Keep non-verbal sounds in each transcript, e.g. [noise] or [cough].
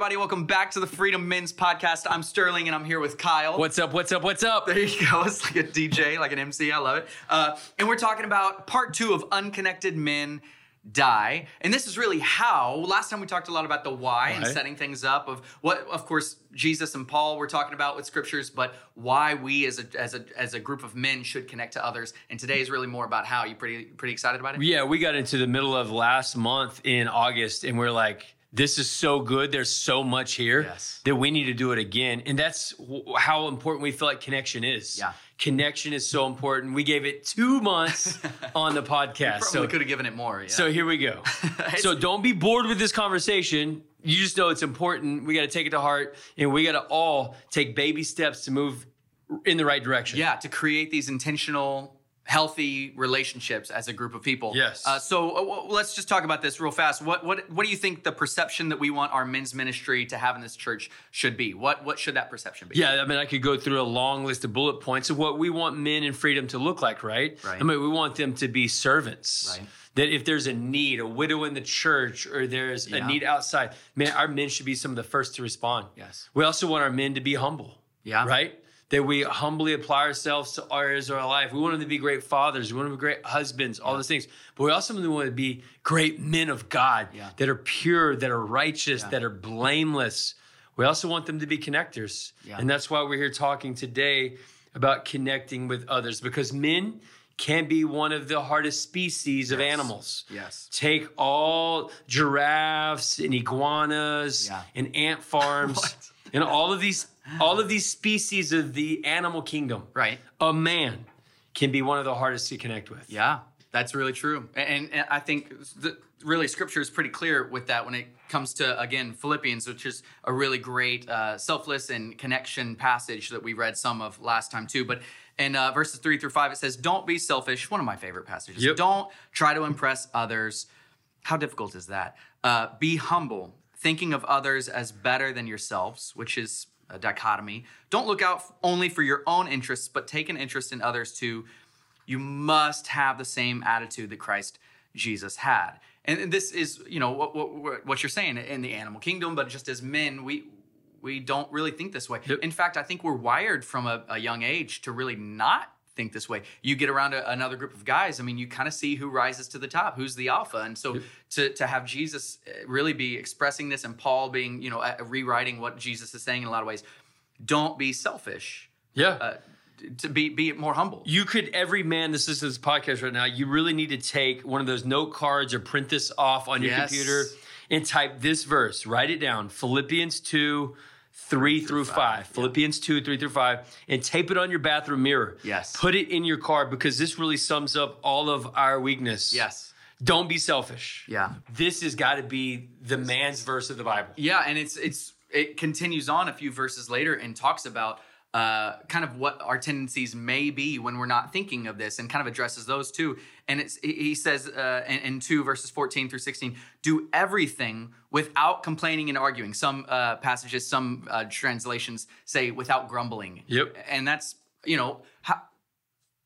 everybody. Welcome back to the Freedom Men's Podcast. I'm Sterling, and I'm here with Kyle. What's up? What's up? What's up? There you go. [laughs] It's like a DJ, like an MC. I love it. Uh, and we're talking about part two of Unconnected Men Die. And this is really how. Last time we talked a lot about the why and setting things up of what, of course, Jesus and Paul were talking about with scriptures, but why we as a as a as a group of men should connect to others. And today is really more about how. You pretty pretty excited about it? Yeah, we got into the middle of last month in August, and we're like, this is so good. There's so much here Yes. that we need to do it again. And that's w- how important we feel like connection is. Yeah. Connection is so important. We gave it two months [laughs] on the podcast. So, could have given it more. Yeah. so here we go. [laughs] so don't be bored with this conversation. You just know it's important. We got to take it to heart, and we got to all take baby steps to move in the right direction. Yeah, to create these intentional, healthy relationships as a group of people. Yes. Uh, so uh, w- let's just talk about this real fast. What what what do you think the perception that we want our men's ministry to have in this church should be? What what should that perception be? Yeah, I mean, I could go through a long list of bullet points of what we want men in freedom to look like, right? Right. I mean, we want them to be servants. Right. That if there's a need, a widow in the church, or there's Yeah. a need outside, man, our men should be some of the first to respond. Yes. We also want our men to be humble. Yeah. Right? That we humbly apply ourselves to areas of our life. We want them to be great fathers. We want them to be great husbands, all those things. But we also want them to be great men of God Yeah. that are pure, that are righteous, Yeah. that are blameless. We also want them to be connectors. Yeah. And that's why we're here talking today about connecting with others because men can be one of the hardest species of animals. Yes. Take all giraffes and iguanas Yeah. and ant farms [laughs] and all of these all of these species of the animal kingdom. Right. A man can be one of the hardest to connect with. Yeah, that's really true. And, and I think the, really scripture is pretty clear with that when it comes to, again, Philippians, which is a really great uh, selfless and connection passage that we read some of last time too. But in uh, verses three through five, it says, Don't be selfish. One of my favorite passages. Yep. Don't try to impress others. How difficult is that? Uh, be humble, thinking of others as better than yourselves, which is dichotomy. Don't look out only for your own interests, but take an interest in others too. You must have the same attitude that Christ Jesus had. And this is, you know, what, what, what you're saying in the animal kingdom, but just as men, we we don't really think this way. Yep. In fact, I think we're wired from a, a young age to really not think this way. You get around a, another group of guys, I mean, you kind of see who rises to the top, who's the alpha. And so to, to have Jesus uh, really be expressing this and Paul being, you know, uh, rewriting what Jesus is saying in a lot of ways, don't be selfish. Yeah. Uh, to be be more humble. you could every man that's listening to this podcast right now, you really need to take one of those note cards or print this off on your Yes. computer and type this verse. Write it down. Philippians 2, 3 through 5. five, yeah. Philippians 2, 3 through 5. And tape it on your bathroom mirror. Yes. Put it in your car because this really sums up all of our weakness. Yes. Don't be selfish. Yeah. This has got to be the man's verse of the Bible. Yeah, and it's it's it continues on a few verses later and talks about uh, kind of what our tendencies may be when we're not thinking of this, and kind of addresses those too. And it's he says uh, in, in two verses fourteen through sixteen, do everything without complaining and arguing. Some uh, passages, some uh, translations say without grumbling. Yep. and that's you know how.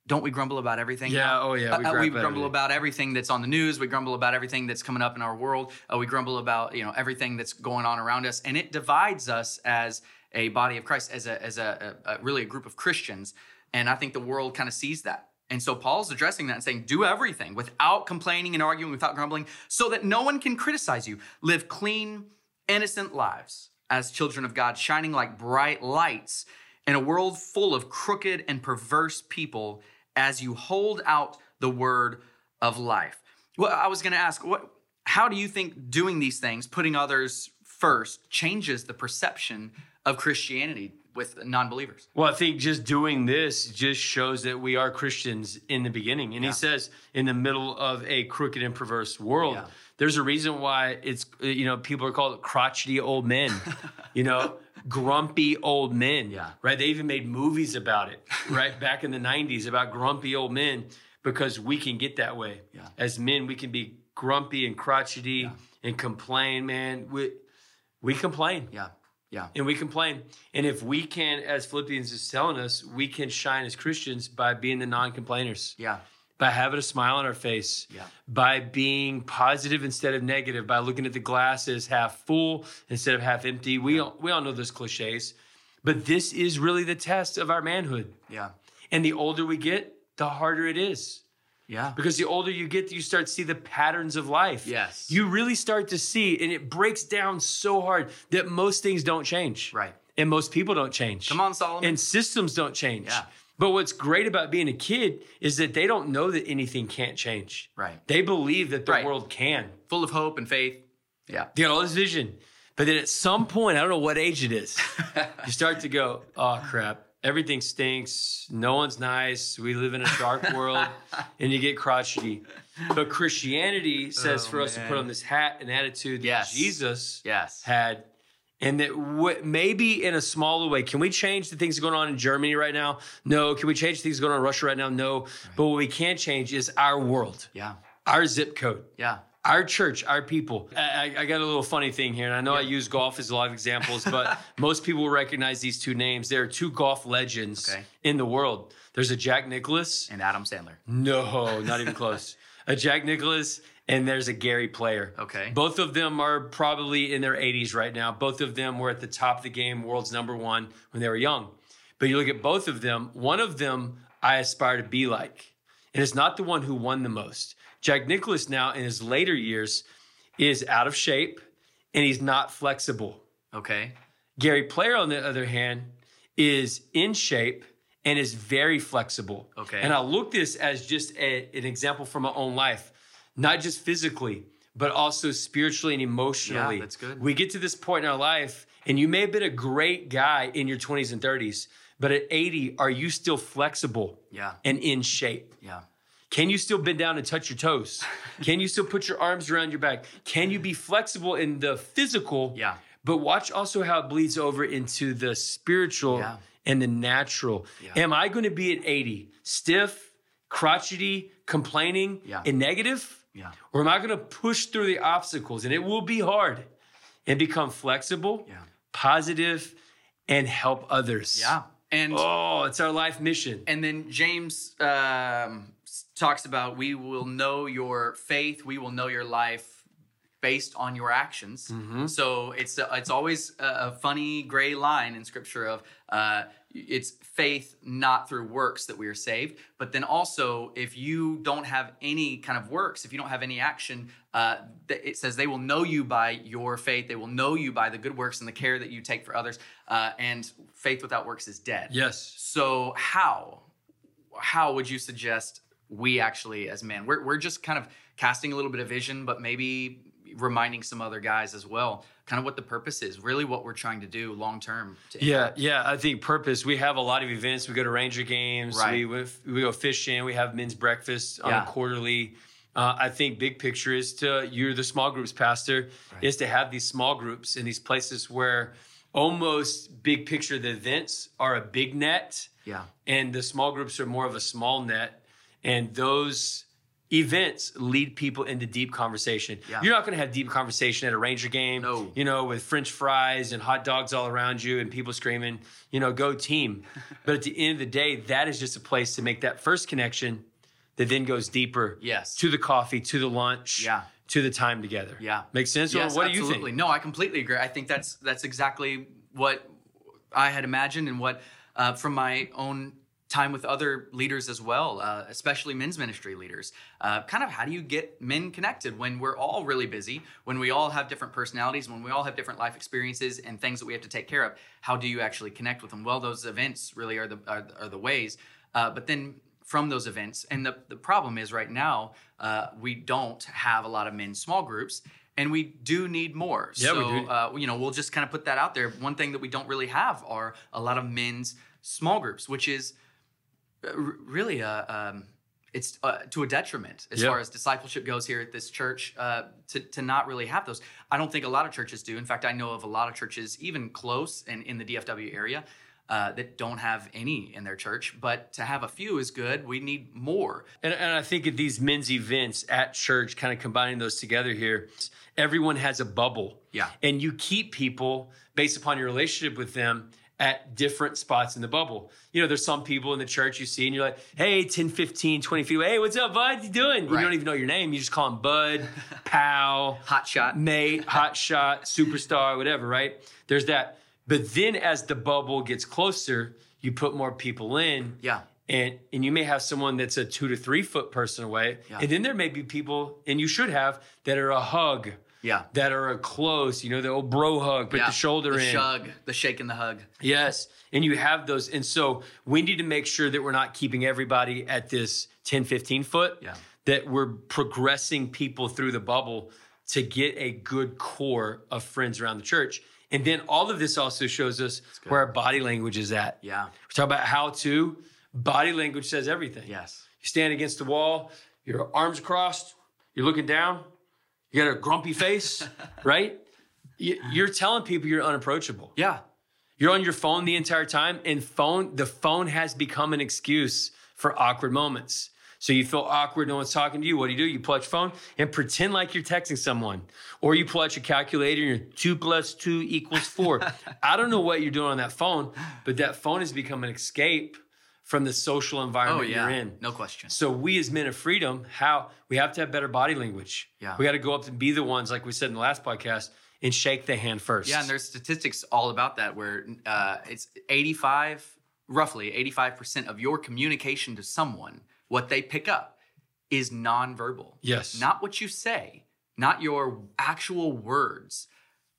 Don't we grumble about everything? Yeah, now? oh, yeah, we Uh, uh, we grumble everything. about everything that's on the news. We grumble about everything that's coming up in our world. Uh, we grumble about you know everything that's going on around us, and it divides us as a body of Christ, as a as a, a, a really a group of Christians. And I think the world kind of sees that. And so Paul's addressing that and saying, do everything without complaining and arguing, without grumbling, so that no one can criticize you. Live clean, innocent lives as children of God, shining like bright lights in a world full of crooked and perverse people as you hold out the word of life. Well, I was going to ask, what, how do you think doing these things, putting others first, changes the perception of Christianity with non-believers? Well, I think just doing this just shows that we are Christians in the beginning. And Yeah. he says, in the middle of a crooked and perverse world, Yeah. there's a reason why it's, you know, people are called crotchety old men, [laughs] you know, grumpy old men, Yeah. right? They even made movies about it, right? Back in the 90s about grumpy old men because we can get that way. Yeah. As men, we can be grumpy and crotchety and complain, man. We, we complain Yeah, yeah, and we complain. And if we can, as Philippians is telling us, we can shine as Christians by being the non-complainers. yeah, by having a smile on our face, Yeah. by being positive instead of negative, by looking at the glass as half full instead of half empty. We all, we all know those cliches, but this is really the test of our manhood. Yeah. And the older we get, the harder it is. Yeah. Because the older you get, you start to see the patterns of life. Yes. You really start to see, and it breaks down so hard that most things don't change. Right. And most people don't change. Come on, Solomon. And systems don't change. Yeah. But what's great about being a kid is that they don't know that anything can't change. Right. They believe that the Right. world can. Full of hope and faith. Yeah. They got all this vision. But then at some point, I don't know what age it is, [laughs] you start to go, oh crap, everything stinks. No one's nice. We live in a dark [laughs] world, and you get crotchety. But Christianity says Oh, for us to put on this hat and attitude that Yes. Jesus Yes. had. And that w- maybe in a smaller way, can we change the things going on in Germany right now? No. Can we change things going on in Russia right now? No. But what we can change is our world, Yeah. our zip code Yeah. Our church, our people. I, I- got a little funny thing here, and I know I use golf as a lot of examples, but [laughs] most people will recognize these two names. There are two golf legends Okay. in the world. There's a Jack Nicklaus. And Adam Sandler. No, [laughs] not even close. a Jack Nicklaus, and there's a Gary Player. Okay. Both of them are probably in their 80s right now. Both of them were at the top of the game, world's number one, when they were young. But you look at both of them, one of them I aspire to be like. And it's not the one who won the most. Jack Nicklaus now in his later years is out of shape and he's not flexible. Okay. Gary Player, on the other hand, is in shape and is very flexible. Okay. And I look this as just a- an example from my own life, not just physically, but also spiritually and emotionally. Yeah, that's good. We get to this point in our life, and you may have been a great guy in your 20s and 30s, but at 80, are you still flexible Yeah. and in shape? Yeah. Can you still bend down and touch your toes? Can you still put your arms around your back? Can you be flexible in the physical? Yeah. But watch also how it bleeds over into the spiritual Yeah. and the natural. Yeah. Am I going to be at 80 stiff, crotchety, complaining, Yeah. and negative? Yeah. Or am I going to push through the obstacles? And it will be hard and become flexible, Yeah. positive, and help others. Yeah. And Oh, it's our life mission. and then James um, talks about we will know your faith, we will know your life based on your actions. Mm-hmm. So it's it's always a, a funny gray line in Scripture of uh, it's faith not through works that we are saved, but then also if you don't have any kind of works, if you don't have any action, uh, it says they will know you by your faith. They will know you by the good works and the care that you take for others. Uh, and faith without works is dead. Yes. So how how would you suggest we actually as men we're we're just kind of casting a little bit of vision, but maybe reminding some other guys as well, kind of what the purpose is, really what we're trying to do long term. Yeah, yeah. I think purpose. We have a lot of events. We go to Ranger games. Right. We we go fishing. We have men's breakfast on Yeah. a quarterly. Uh, I think big picture is to you're the small groups pastor is to have these small groups in these places where almost big picture the events are a big net Yeah. and the small groups are more of a small net and those events lead people into deep conversation Yeah. you're not going to have deep conversation at a ranger game No. you know with french fries and hot dogs all around you and people screaming you know go team [laughs] but at the end of the day that is just a place to make that first connection that then goes deeper Yes. to the coffee to the lunch Yeah. to the time together Yeah. makes sense Yes, or what absolutely. do you think No, I completely agree. I think that's that's exactly what I had imagined and what uh, from my own time with other leaders as well, uh, especially men's ministry leaders. Uh, kind of how do you get men connected when we're all really busy, when we all have different personalities, when we all have different life experiences and things that we have to take care of? How do you actually connect with them? Well, those events really are the are, are the ways. Uh, but then from those events, and the the problem is right now uh, we don't have a lot of men's small groups. And we do need more. Yeah, so, we do. Uh, you know, we'll just kind of put that out there. One thing that we don't really have are a lot of men's small groups, which is uh, really a, um, it's uh, to a detriment as Yeah. far as discipleship goes here at this church uh, to, to not really have those. I don't think a lot of churches do. In fact, I know of a lot of churches, even close and in the DFW area, uh, that don't have any in their church. But to have a few is good. We need more. And, and I think at these men's events at church, kind of combining those together here, everyone has a bubble. Yeah. And you keep people based upon your relationship with them at different spots in the bubble. You know, there's some people in the church you see and you're like, hey, 10, 15, 20 feet away. Hey, what's up, bud? You doing? You Right. don't even know your name. You just call him bud, [laughs] pal, Hot shot. mate, hot shot, superstar, whatever, right? There's that. But then as the bubble gets closer, you put more people in. Yeah. And and you may have someone that's a two to three foot person away. Yeah. And then there may be people, and you should have, that are a hug, Yeah. that are a close, you know, the old bro hug, put yeah. the shoulder the in. shug, the shake and the hug. Yes. And you have those. And so we need to make sure that we're not keeping everybody at this 10, 15 foot, Yeah. that we're progressing people through the bubble to get a good core of friends around the church. And then all of this also shows us where our body language is at. Yeah. We're talking about how to. Body language says everything. Yes. You stand against the wall, your arms crossed, you're looking down, you got a grumpy face, [laughs] right? You- You're telling people you're unapproachable. Yeah. You're on your phone the entire time, and phone the phone has become an excuse for awkward moments. So you feel awkward, no one's talking to you. What do you do? You pull out your phone and pretend like you're texting someone. Or you pull out your calculator and you're two plus two equals four. [laughs] I don't know what you're doing on that phone, but that phone has become an escape from the social Oh environment yeah. you're in. No question. So we as men of freedom, how we have to have better body language. Yeah. We got to go up and be the ones, like we said in the last podcast, and shake the hand first. Yeah, and there's statistics all about that where uh, it's 85, roughly 85% of your communication to someone, what they pick up is nonverbal. Yes. Not what you say, not your actual words,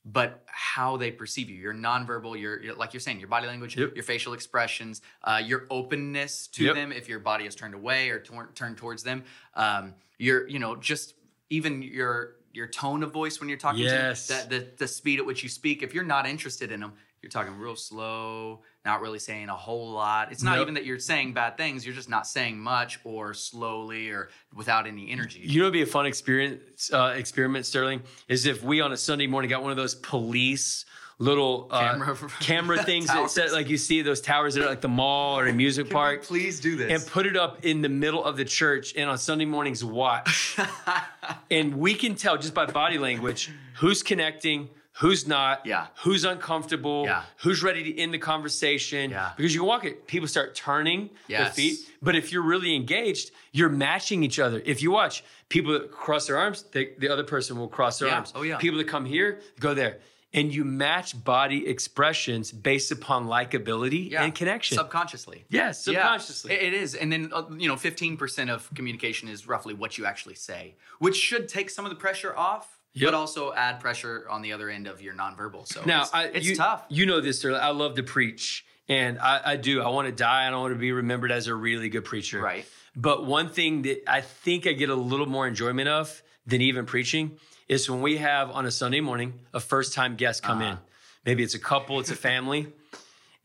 but how they perceive you. Your nonverbal, your, your like you're saying, your body language, Yep. your facial expressions, uh, your openness to Yep. them. If your body is turned away or tor- turned towards them, um, your you know just even your your tone of voice when you're talking Yes. to them, the, the the speed at which you speak. If you're not interested in them, you're talking real slow, not really saying a whole lot. It's not Nope. even that you're saying bad things. You're just not saying much or slowly or without any energy. You know, it'd be a fun experience. Uh, experiment, Sterling, is if we on a Sunday morning got one of those police little uh, Camera- [laughs] camera things that set, like you see those towers that are like the mall or a music park, Please do this. and put it up in the middle of the church, and on Sunday mornings watch, [laughs] and we can tell just by body language who's connecting. Who's not? Yeah. Who's uncomfortable? Yeah. Who's ready to end the conversation? Yeah. Because you can walk it, people start turning their Yes. feet. But if you're really engaged, you're matching each other. If you watch people that cross their arms, they, the other person will cross their Yeah. arms. Oh, yeah. People that come here, go there. And you match body expressions based upon likability Yeah. and connection. subconsciously. yes, subconsciously. it- it is. And then, uh, you know, 15% of communication is roughly what you actually say, which should take some of the pressure off, Yep. but also add pressure on the other end of your nonverbal. So Now, it's, I, it's you, tough. You know this, Sterling. I love to preach, and I, I do. I want to die. I don't want to be remembered as a really good preacher. Right. But one thing that I think I get a little more enjoyment of than even preaching is when we have on a Sunday morning a first time guest come Uh-huh. in. Maybe it's a couple, it's a family,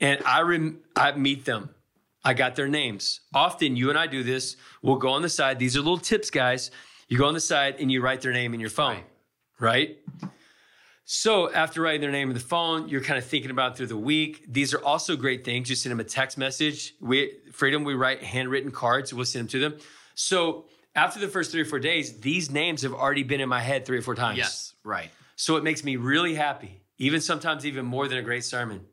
and I rem- I meet them. I got their names. Often you and I do this. We'll go on the side. These are little tips, guys. You go on the side and you write their name in your phone, right? So after writing their name in the phone, you're kind of thinking about through the week. These are also great things. You send them a text message. We Freedom, we write handwritten cards. We'll send them to them. So after the first three or four days, these names have already been in my head three or four times. Yes, right. So it makes me really happy, even sometimes even more than a great sermon,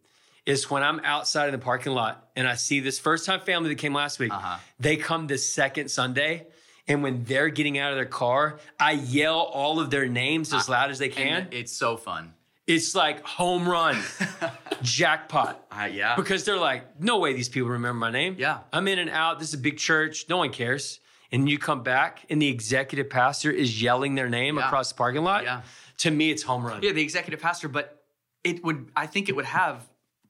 is when I'm outside in the parking lot and I see this first time family that came last week. Uh-huh. They come this second Sunday. And when they're getting out of their car, I yell all of their names as loud as they can. And it's so fun. It's like home run, [laughs] jackpot. Uh, yeah. Because they're like, no way these people remember my name. Yeah. I'm in and out. This is a big church. No one cares. And you come back and the executive pastor is yelling their name Yeah. across the parking lot. Yeah. To me, it's home run. Yeah, the executive pastor, but it would I think it would have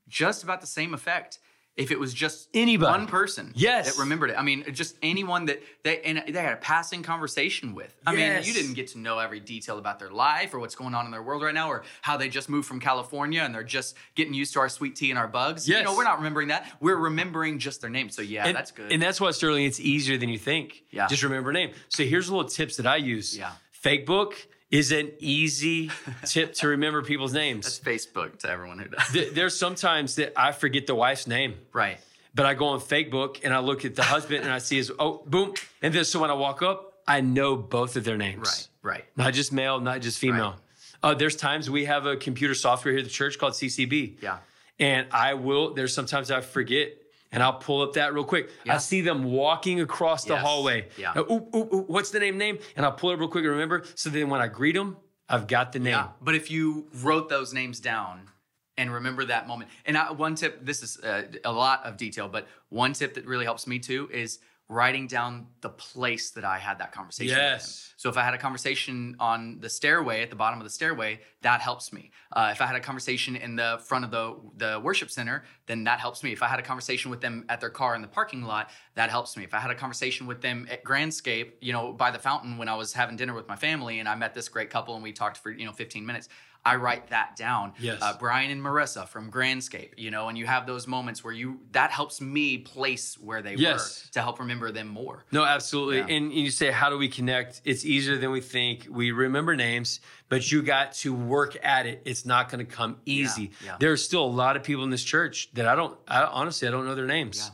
just about the same effect if it was just Anybody. one person Yes. that remembered it. I mean, just anyone that they and they had a passing conversation with. I Yes. mean, you didn't get to know every detail about their life or what's going on in their world right now or how they just moved from California and they're just getting used to our sweet tea and our bugs. Yes. You know, we're not remembering that. We're remembering just their name. So yeah, and, that's good. And that's why Sterling, it's easier than you think. Yeah. Just remember a name. So here's a little tips that I use. Yeah. Fake book is an easy [laughs] tip to remember people's names. that's Facebook to everyone who does. There's sometimes that I forget the wife's name. right. But I go on fake book and I look at the husband and I see his oh boom. And then so when I walk up, I know both of their names. Right. Right. Not just male, not just female. Right. Uh, there's times we have a computer software here at the church called CCB. Yeah. And I will, there's sometimes I forget and I'll pull up that real quick. Yeah. I see them walking across the Yes. hallway. Yeah. Ooh, ooh, ooh, what's the name name? And I'll pull it real quick and remember. So then when I greet them, I've got the name. Yeah. But if you wrote those names down and remember that moment, and I, one tip, this is uh, a lot of detail, but one tip that really helps me too is writing down the place that I had that conversation. with Yes. So if I had a conversation on the stairway at the bottom of the stairway, that helps me. Uh, if I had a conversation in the front of the the worship center, then that helps me. If I had a conversation with them at their car in the parking lot, that helps me. If I had a conversation with them at Grandscape, you know, by the fountain when I was having dinner with my family and I met this great couple and we talked for you know 15 minutes, I write that down. Yes. Uh, Brian and Marissa from Grandscape, you know, and you have those moments where you that helps me place where they Yes. were to help remember them more. No, absolutely. Yeah. And you say, how do we connect? It's easier than we think. We remember names, but you got to work at it. It's not going to come easy. yeah. There's still a lot of people in this church that I don't, I, honestly, I don't know their names.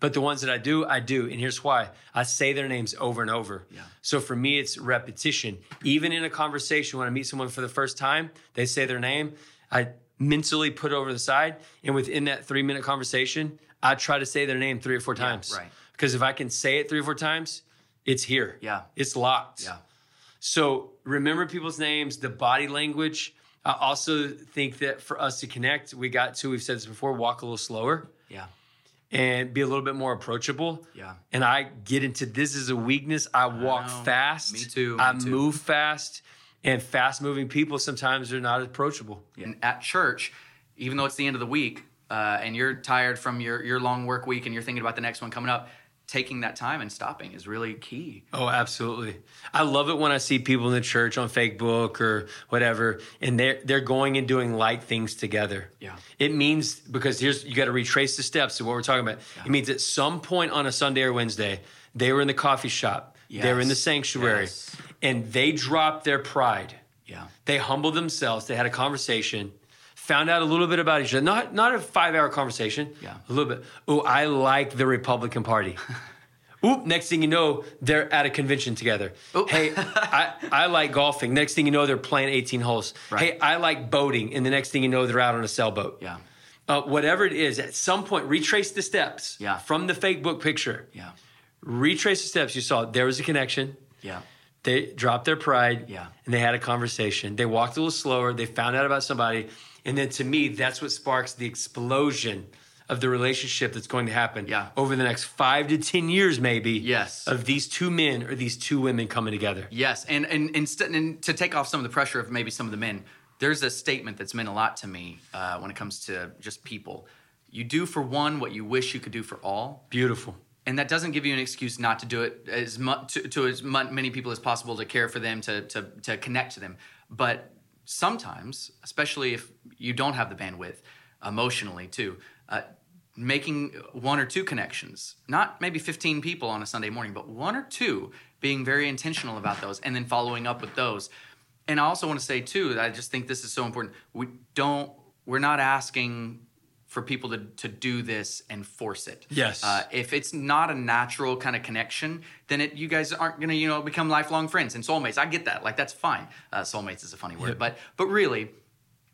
Yeah. But the ones that I do, I do. And here's why I say their names over and over. Yeah. So for me, it's repetition. Even in a conversation, when I meet someone for the first time, they say their name, I mentally put it over the side. And within that three minute conversation, I try to say their name three or four times. right. Because if I can say it three or four times, it's here. Yeah. It's locked. Yeah. So remember people's names, the body language. I also think that for us to connect, we got to, we've said this before, walk a little slower Yeah. And be a little bit more approachable. Yeah. And I get into this as a weakness. I walk know. fast. Me too, me I too. move fast. And fast moving people sometimes are not approachable. And at church, even though it's the end of the week uh, and you're tired from your, your long work week and you're thinking about the next one coming up, taking that time and stopping is really key. Oh, absolutely. I love it when I see people in the church on Facebook or whatever, and they're they're going and doing light things together. Yeah. It means because here's you got to retrace the steps of what we're talking about. It means at some point on a Sunday or Wednesday, they were in the coffee shop, they were in the sanctuary, Yes. and they dropped their pride. Yeah. They humbled themselves. They had a conversation, found out a little bit about each other. Not not a five hour conversation. Yeah. A little bit. Oh, I like the Republican Party. [laughs] Oop, next thing you know, they're at a convention together. Oop. Hey, I, [laughs] I like golfing. Next thing you know, they're playing 18 holes. Right. Hey, I like boating. And the next thing you know, they're out on a sailboat. Yeah. Uh, whatever it is, at some point, retrace the steps Yeah. from the fake book picture. Yeah. Retrace the steps. You saw there was a connection. Yeah. They dropped their pride Yeah. and they had a conversation. They walked a little slower. They found out about somebody. And then to me, that's what sparks the explosion of the relationship that's going to happen Yeah. over the next five to 10 years, maybe. Yes. Of these two men or these two women coming together. Yes, and and and, st- and to take off some of the pressure of maybe some of the men, there's a statement that's meant a lot to me uh, when it comes to just people. You do for one what you wish you could do for all, Beautiful. and that doesn't give you an excuse not to do it as much to, to as many people as possible to care for them, to to to connect to them. But sometimes, especially if you don't have the bandwidth emotionally too. Uh, Making one or two connections, not maybe 15 people on a Sunday morning, but one or two, being very intentional about those and then following up with those. And I also want to say, too, I just think this is so important. We don't, we're not asking for people to, to do this and force it. Yes. Uh, if it's not a natural kind of connection, then it, you guys aren't going to, you know, become lifelong friends and soulmates. I get that. Like that's fine. Uh, soulmates is a funny word, Yep. but but really,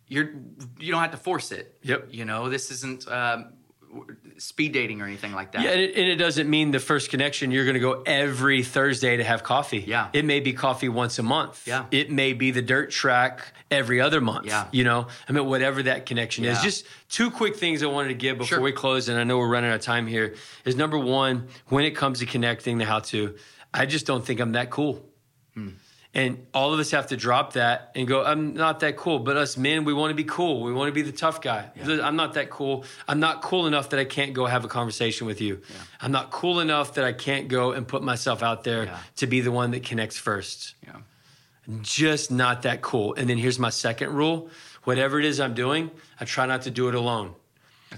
you're you don't have to force it. Yep. You know, this isn't um, speed dating or anything like that. Yeah, and it, and it doesn't mean the first connection you're going to go every Thursday to have coffee. Yeah. It may be coffee once a month. Yeah. It may be the dirt track every other month. Yeah. You know, I mean, whatever that connection is. Just two quick things I wanted to give before Sure. we close, and I know we're running out of time here. Is number one, when it comes to connecting the how to, I just don't think I'm that cool. Hmm. And all of us have to drop that and go, I'm not that cool. But us men, we want to be cool. We want to be the tough guy. I'm not that cool. I'm not cool enough that I can't go have a conversation with you. I'm not cool enough that I can't go and put myself out there Yeah. to be the one that connects first. Yeah. Just not that cool. And then here's my second rule whatever it is I'm doing, I try not to do it alone.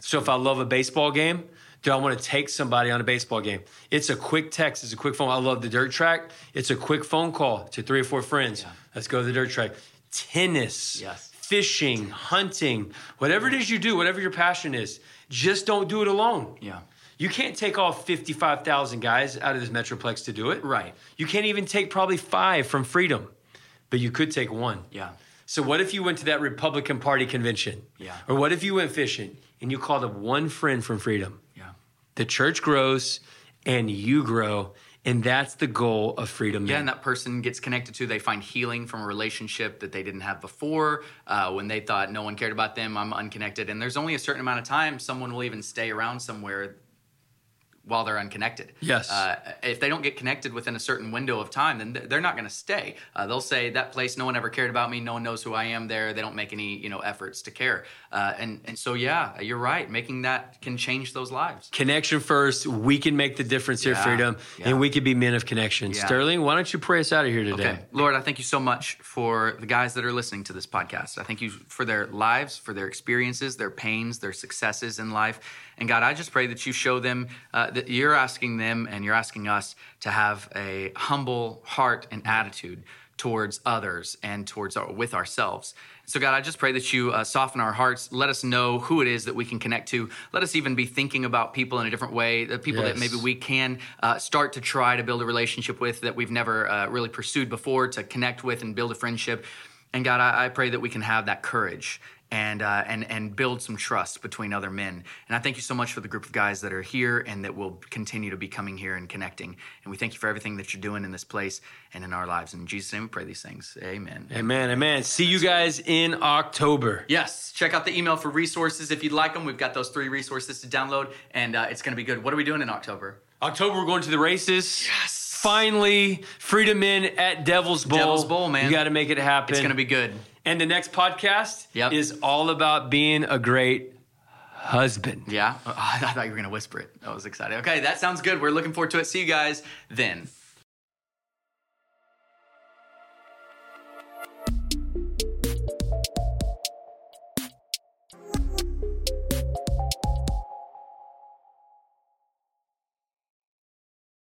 so if I love a baseball game, do I want to take somebody on a baseball game? It's a quick text, it's a quick phone. I love the dirt track. It's a quick phone call to three or four friends. Let's go to the dirt track. Tennis, Yes. fishing, hunting, whatever it is you do, whatever your passion is, just don't do it alone. Yeah. You can't take all 55,000 guys out of this Metroplex to do it. Right. You can't even take probably five from Freedom, but you could take one. Yeah. So what if you went to that Republican Party convention? Yeah. Or what if you went fishing and you called up one friend from freedom, Yeah. The church grows and you grow. And that's the goal of freedom. Yeah, and that person gets connected to, they find healing from a relationship that they didn't have before. Uh, when they thought no one cared about them, I'm unconnected. And there's only a certain amount of time someone will even stay around somewhere while they're unconnected. Yes. Uh, if they don't get connected within a certain window of time, then they're not going to stay. Uh, they'll say that place, no one ever cared about me. No one knows who I am there. They don't make any, you know, efforts to care. Uh, and and so yeah, you're right. Making that can change those lives. Connection first. We can make the difference here, Yeah, freedom, yeah. and we can be men of connection. Yeah. Sterling, why don't you pray us out of here today? Okay. Lord, I thank you so much for the guys that are listening to this podcast. I thank you for their lives, for their experiences, their pains, their successes in life. And God, I just pray that you show them uh, that you're asking them and you're asking us to have a humble heart and attitude towards others and towards our, with ourselves. So God, I just pray that you uh, soften our hearts. Let us know who it is that we can connect to. Let us even be thinking about people in a different way. The people that maybe we can uh, start to try to build a relationship with that we've never uh, really pursued before to connect with and build a friendship. And God, I, I pray that we can have that courage and uh, and and build some trust between other men. And I thank you so much for the group of guys that are here and that will continue to be coming here and connecting. And we thank you for everything that you're doing in this place and in our lives. And In Jesus' name, we pray these things. Amen. Amen. Amen. See you guys in October. Yes, check out the email for resources if you'd like them. We've got those three resources to download, and uh, it's going to be good. What are we doing in October? October, we're going to the races. Yes. Finally, Freedom Men at Devil's Bowl. Devil's Bowl, man. You got to make it happen. It's going to be good. And the next podcast Yep. is all about being a great husband. Yeah, [laughs] I thought you were going to whisper it. I was excited. Okay, that sounds good. We're looking forward to it. See you guys then.